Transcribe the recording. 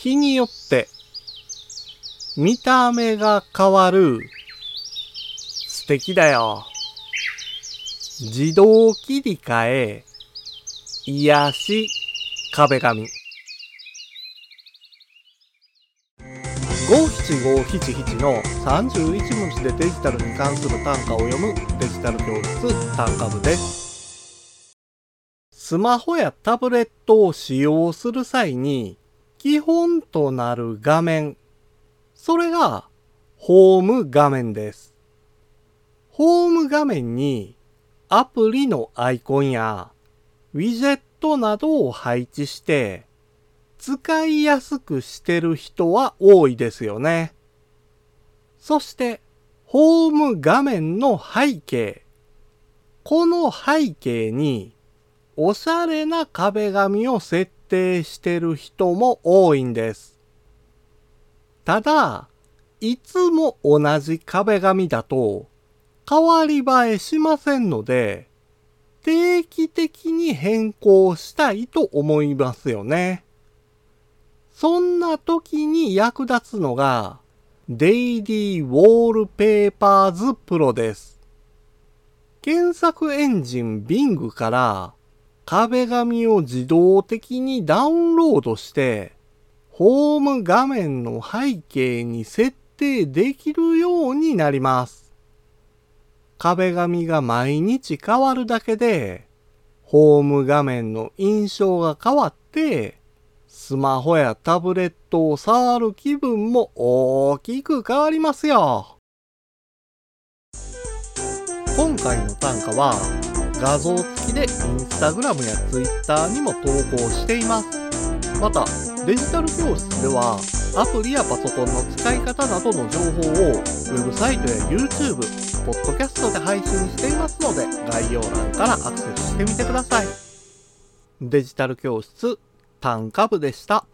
日によって見た目が変わる素敵だよ。自動切り替え、癒し、壁紙。五七五七七の31文字でデジタルに関する単価を読むデジタル教室単価部です。スマホやタブレットを使用する際に基本となる画面、それがホーム画面です。ホーム画面にアプリのアイコンやウィジェットなどを配置して使いやすくしてる人は多いですよね。そして、ホーム画面の背景。この背景に、おしゃれな壁紙を設定してる人も多いんです。ただ、いつも同じ壁紙だと、変わり映えしませんので、定期的に変更したいと思いますよね。そんな時に役立つのが、デイリーウォールペーパーズプロです。検索エンジン Bing から壁紙を自動的にダウンロードして、ホーム画面の背景に設定できるようになります。壁紙が毎日変わるだけで、ホーム画面の印象が変わって、スマホやタブレットを触る気分も大きく変わりますよ。今回の単価は画像付きでインスタグラムやツイッターにも投稿しています。また、デジタル教室ではアプリやパソコンの使い方などの情報をウェブサイトや YouTube、ポッドキャストで配信していますので概要欄からアクセスしてみてください。デジタル教室単価部でした。